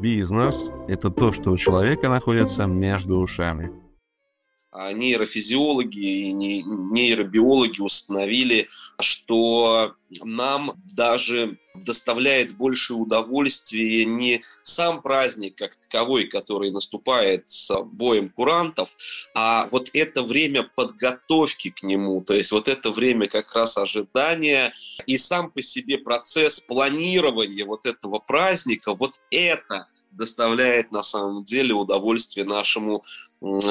Бизнес – это то, что у человека находится между ушами. А нейрофизиологи и нейробиологи установили, что нам даже доставляет больше удовольствия не сам праздник как таковой, который наступает с боем курантов, а вот это время подготовки к нему, то есть вот это время как раз ожидания и сам по себе процесс планирования вот этого праздника, вот это доставляет на самом деле удовольствие нашему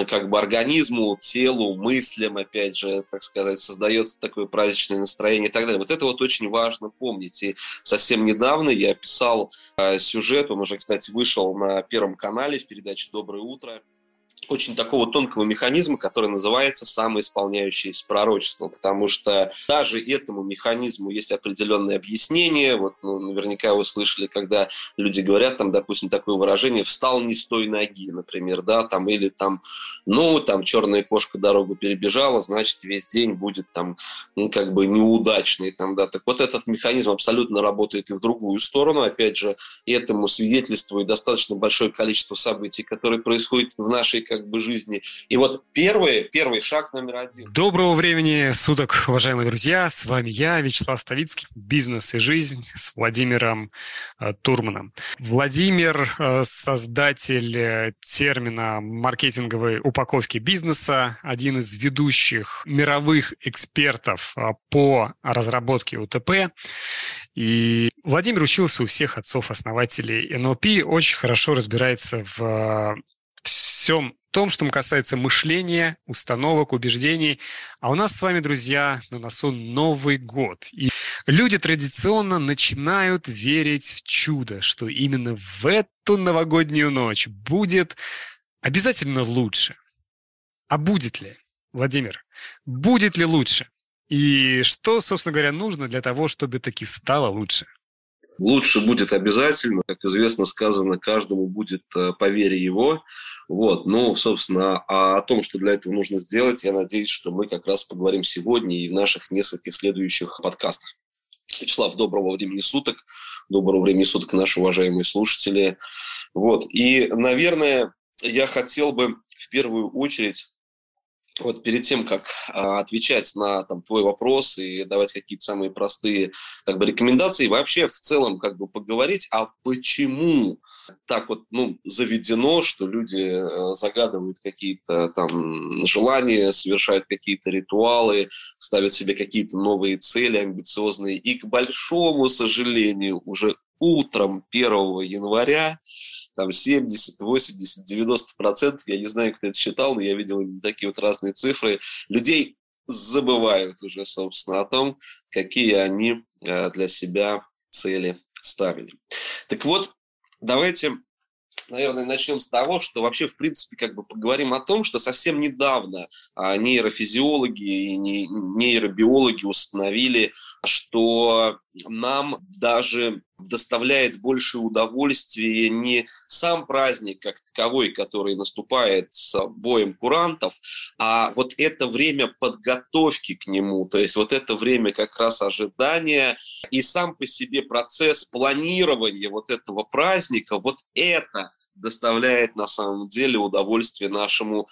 как бы организму, телу, мыслям, опять же, так сказать, создается такое праздничное настроение и так далее. Вот это вот очень важно помнить. И совсем недавно я писал э, сюжет, он уже, кстати, вышел на Первом канале в передаче «Доброе утро», очень такого тонкого механизма, который называется самоисполняющееся пророчество, потому что даже этому механизму есть определенное объяснение. Вот ну, наверняка вы слышали, когда люди говорят, там, допустим, такое выражение «встал не с той ноги», например, да, там, или там, ну, там, черная кошка дорогу перебежала, значит, весь день будет там, ну, как бы неудачный, там, да, так вот этот механизм абсолютно работает и в другую сторону, опять же, этому свидетельствует достаточно большое количество событий, которые происходят в нашей, бы жизни. И вот первый, первый шаг номер один. Доброго времени суток, уважаемые друзья. С вами я, Вячеслав Ставицкий. Бизнес и жизнь с Владимиром э, Турманом. Владимир э, – создатель э, термина маркетинговой упаковки бизнеса, один из ведущих мировых экспертов по разработке УТП. И Владимир учился у всех отцов-основателей НЛП, очень хорошо разбирается в всем том, что касается мышления, установок, убеждений. А у нас с вами, друзья, на носу Новый год. И люди традиционно начинают верить в чудо, что именно в эту новогоднюю ночь будет обязательно лучше. А будет ли, Владимир, будет ли лучше? И что, собственно говоря, нужно для того, чтобы таки стало лучше? Лучше будет обязательно, как известно сказано, каждому будет э, по вере его. Вот, ну, собственно, о том, что для этого нужно сделать, я надеюсь, что мы как раз поговорим сегодня и в наших нескольких следующих подкастах. Вячеслав, доброго времени суток, доброго времени суток, наши уважаемые слушатели. Вот, и, наверное, я хотел бы в первую очередь вот перед тем, как а, отвечать на там, твой вопрос и давать какие-то самые простые как бы, рекомендации, вообще в целом как бы поговорить, а почему так вот ну, заведено, что люди э, загадывают какие-то там желания, совершают какие-то ритуалы, ставят себе какие-то новые цели амбициозные, и к большому сожалению уже утром 1 января там 70, 80, 90 процентов, я не знаю, кто это считал, но я видел такие вот разные цифры, людей забывают уже, собственно, о том, какие они э, для себя цели ставили. Так вот, давайте наверное, начнем с того, что вообще, в принципе, как бы поговорим о том, что совсем недавно а, нейрофизиологи и нейробиологи установили, что нам даже доставляет больше удовольствия не сам праздник как таковой, который наступает с боем курантов, а вот это время подготовки к нему, то есть вот это время как раз ожидания и сам по себе процесс планирования вот этого праздника, вот это доставляет на самом деле удовольствие нашему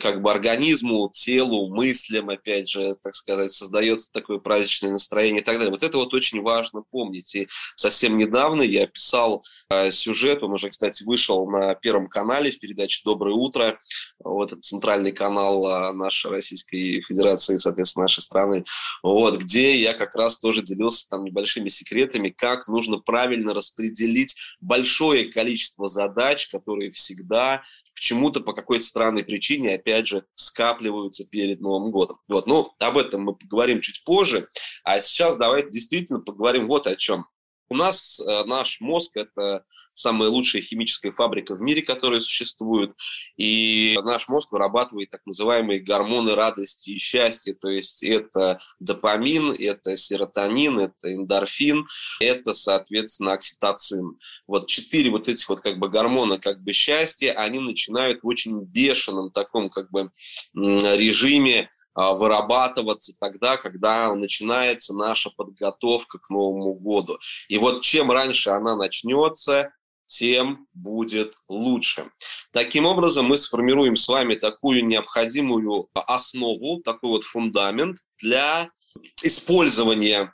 как бы организму, телу, мыслям, опять же, так сказать, создается такое праздничное настроение и так далее. Вот это вот очень важно помнить. И совсем недавно я писал э, сюжет, он уже, кстати, вышел на Первом канале в передаче «Доброе утро». Вот это центральный канал э, нашей Российской Федерации, соответственно, нашей страны. Вот, где я как раз тоже делился там небольшими секретами, как нужно правильно распределить большое количество задач, которые всегда почему-то по какой-то странной причине, опять же, скапливаются перед Новым годом. Вот, ну, об этом мы поговорим чуть позже. А сейчас давайте действительно поговорим вот о чем. У нас э, наш мозг – это самая лучшая химическая фабрика в мире, которая существует. И наш мозг вырабатывает так называемые гормоны радости и счастья. То есть это допамин, это серотонин, это эндорфин, это, соответственно, окситоцин. Вот четыре вот этих вот как бы гормона как бы счастья, они начинают в очень бешеном таком как бы режиме вырабатываться тогда, когда начинается наша подготовка к Новому году. И вот чем раньше она начнется, тем будет лучше. Таким образом, мы сформируем с вами такую необходимую основу, такой вот фундамент для использования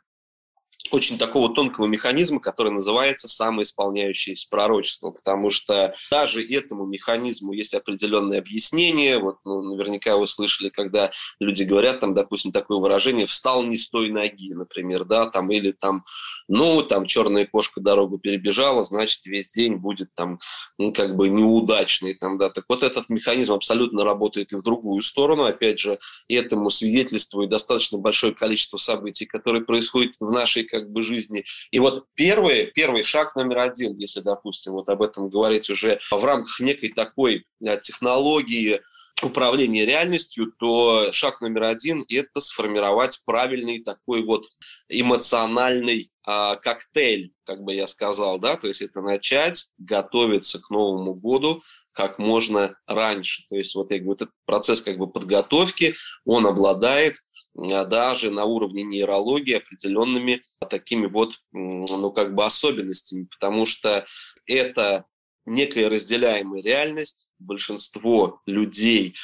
очень такого тонкого механизма, который называется самоисполняющееся пророчество, потому что даже этому механизму есть определенное объяснение. Вот ну, наверняка вы слышали, когда люди говорят, там, допустим, такое выражение «встал не с той ноги», например, да, там, или там, ну, там, черная кошка дорогу перебежала, значит, весь день будет там, ну, как бы неудачный, там, да. Так вот этот механизм абсолютно работает и в другую сторону. Опять же, этому свидетельствует достаточно большое количество событий, которые происходят в нашей, как бы жизни. И вот первый, первый шаг номер один, если, допустим, вот об этом говорить уже в рамках некой такой э, технологии, управления реальностью, то шаг номер один – это сформировать правильный такой вот эмоциональный а, коктейль, как бы я сказал, да, то есть это начать готовиться к Новому году как можно раньше. То есть вот я говорю, этот процесс как бы подготовки, он обладает даже на уровне нейрологии определенными такими вот, ну, как бы особенностями, потому что это некая разделяемая реальность. Большинство людей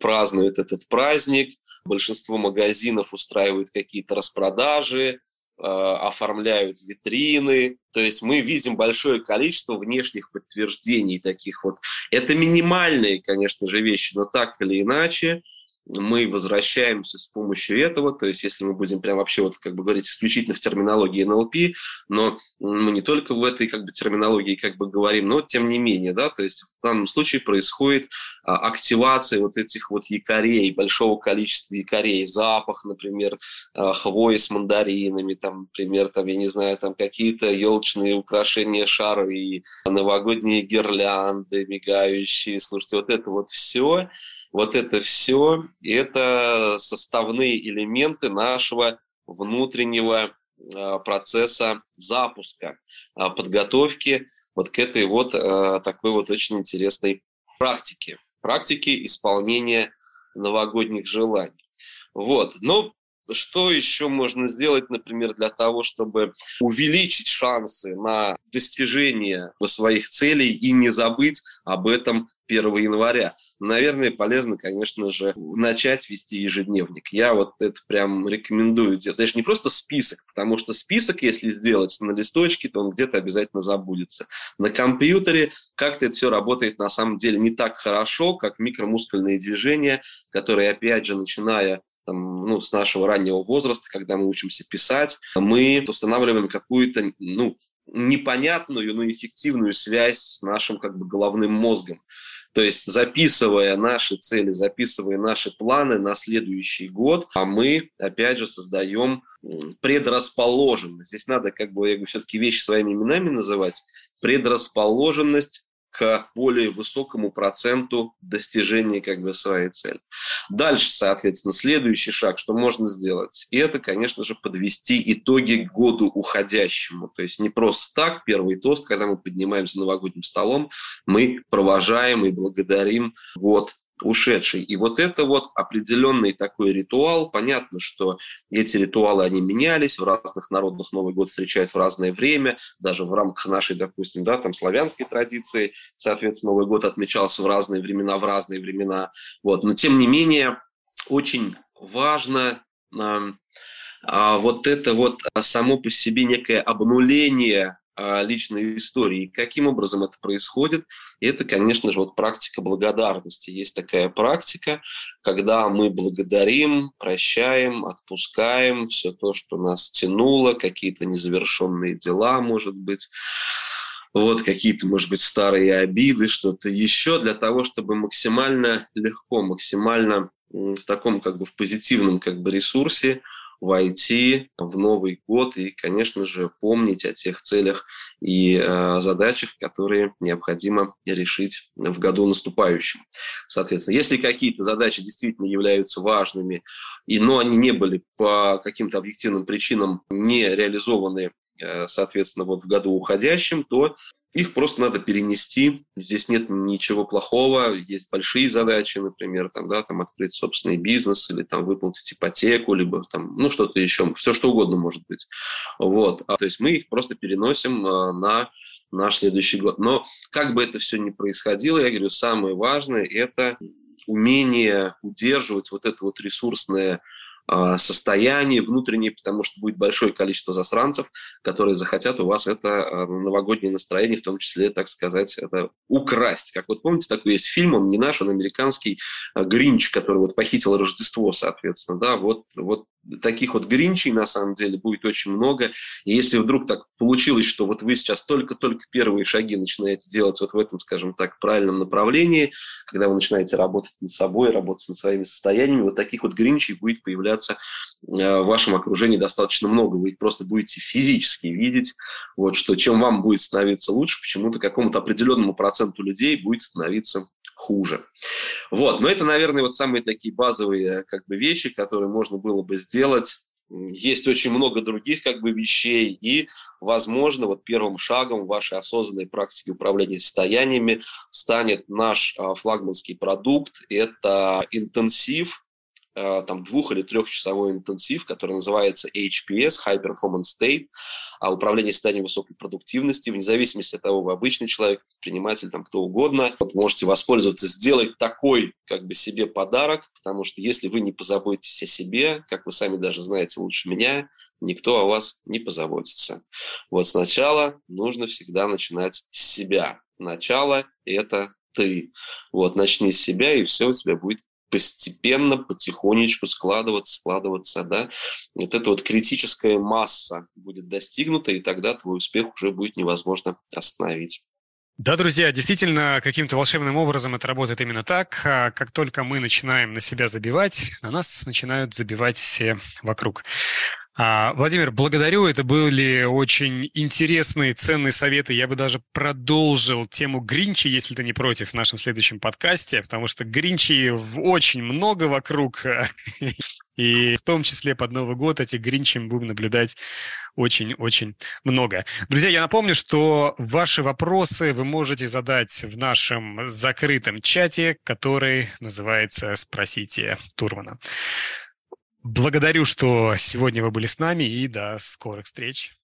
празднуют этот праздник, большинство магазинов устраивают какие-то распродажи, а, оформляют витрины. То есть мы видим большое количество внешних подтверждений таких вот. Это минимальные, конечно же, вещи, но так или иначе – мы возвращаемся с помощью этого, то есть если мы будем прям вообще вот как бы говорить исключительно в терминологии НЛП, но мы не только в этой как бы терминологии как бы говорим, но тем не менее, да, то есть в данном случае происходит а, активация вот этих вот якорей, большого количества якорей, запах, например, а, хвои с мандаринами, там, например, там, я не знаю, там какие-то елочные украшения, шары, новогодние гирлянды мигающие, слушайте, вот это вот все, вот это все, это составные элементы нашего внутреннего а, процесса запуска, а, подготовки вот к этой вот а, такой вот очень интересной практике, практике исполнения новогодних желаний. Вот. Но что еще можно сделать, например, для того, чтобы увеличить шансы на достижение своих целей и не забыть об этом 1 января. Наверное, полезно, конечно же, начать вести ежедневник. Я вот это прям рекомендую делать. Даже не просто список, потому что список, если сделать на листочке, то он где-то обязательно забудется. На компьютере как-то это все работает на самом деле не так хорошо, как микромускульные движения, которые, опять же, начиная там, ну, с нашего раннего возраста, когда мы учимся писать, мы устанавливаем какую-то ну, непонятную, но эффективную связь с нашим как бы головным мозгом. То есть записывая наши цели, записывая наши планы на следующий год, а мы, опять же, создаем предрасположенность. Здесь надо, как бы, я говорю, все-таки вещи своими именами называть. Предрасположенность к более высокому проценту достижения как бы своей цели. Дальше, соответственно, следующий шаг, что можно сделать, это, конечно же, подвести итоги к году уходящему. То есть не просто так, первый тост, когда мы поднимаем за новогодним столом, мы провожаем и благодарим год ушедший. И вот это вот определенный такой ритуал. Понятно, что эти ритуалы, они менялись, в разных народах Новый год встречают в разное время, даже в рамках нашей, допустим, да, там славянской традиции, соответственно, Новый год отмечался в разные времена, в разные времена. Вот. Но тем не менее, очень важно э, э, вот это вот само по себе некое обнуление личной истории. Каким образом это происходит? Это, конечно же, вот практика благодарности. Есть такая практика, когда мы благодарим, прощаем, отпускаем все то, что нас тянуло, какие-то незавершенные дела, может быть, вот какие-то, может быть, старые обиды, что-то еще, для того, чтобы максимально легко, максимально в таком как бы в позитивном как бы ресурсе войти в Новый год и, конечно же, помнить о тех целях и э, задачах, которые необходимо решить в году наступающем. Соответственно, если какие-то задачи действительно являются важными, и, но они не были по каким-то объективным причинам не реализованы соответственно, вот в году уходящем, то их просто надо перенести. Здесь нет ничего плохого. Есть большие задачи, например, там, да, там открыть собственный бизнес или там выплатить ипотеку, либо там, ну, что-то еще. Все, что угодно может быть. Вот. А, то есть мы их просто переносим а, на наш следующий год. Но как бы это все ни происходило, я говорю, самое важное – это умение удерживать вот это вот ресурсное а, состояние внутреннее, потому что будет большое количество засранцев, которые захотят у вас это а, новогоднее настроение, в том числе, так сказать, это украсть. Как вот помните, такой есть фильм, он не наш, он американский, а, Гринч, который вот похитил Рождество, соответственно, да, вот, вот таких вот гринчей, на самом деле, будет очень много. И если вдруг так получилось, что вот вы сейчас только-только первые шаги начинаете делать вот в этом, скажем так, правильном направлении, когда вы начинаете работать над собой, работать над своими состояниями, вот таких вот гринчей будет появляться э, в вашем окружении достаточно много. Вы просто будете физически видеть, вот, что чем вам будет становиться лучше, почему-то какому-то определенному проценту людей будет становиться хуже. Вот, но это, наверное, вот самые такие базовые как бы вещи, которые можно было бы сделать. Есть очень много других как бы вещей, и, возможно, вот первым шагом вашей осознанной практике управления состояниями станет наш а, флагманский продукт. Это интенсив, Э, там двух- или трехчасовой интенсив, который называется HPS, High Performance State, а управление состоянием высокой продуктивности, вне зависимости от того, вы обычный человек, предприниматель, там кто угодно, вот можете воспользоваться, сделать такой как бы себе подарок, потому что если вы не позаботитесь о себе, как вы сами даже знаете лучше меня, никто о вас не позаботится. Вот сначала нужно всегда начинать с себя. Начало – это ты. Вот, начни с себя, и все у тебя будет постепенно, потихонечку складываться, складываться, да, вот эта вот критическая масса будет достигнута, и тогда твой успех уже будет невозможно остановить. Да, друзья, действительно, каким-то волшебным образом это работает именно так. А как только мы начинаем на себя забивать, на нас начинают забивать все вокруг. А, Владимир, благодарю. Это были очень интересные, ценные советы. Я бы даже продолжил тему Гринчи, если ты не против, в нашем следующем подкасте, потому что Гринчи очень много вокруг. И в том числе под Новый год этих Гринчи мы будем наблюдать очень-очень много. Друзья, я напомню, что ваши вопросы вы можете задать в нашем закрытом чате, который называется «Спросите Турмана». Благодарю, что сегодня вы были с нами, и до скорых встреч.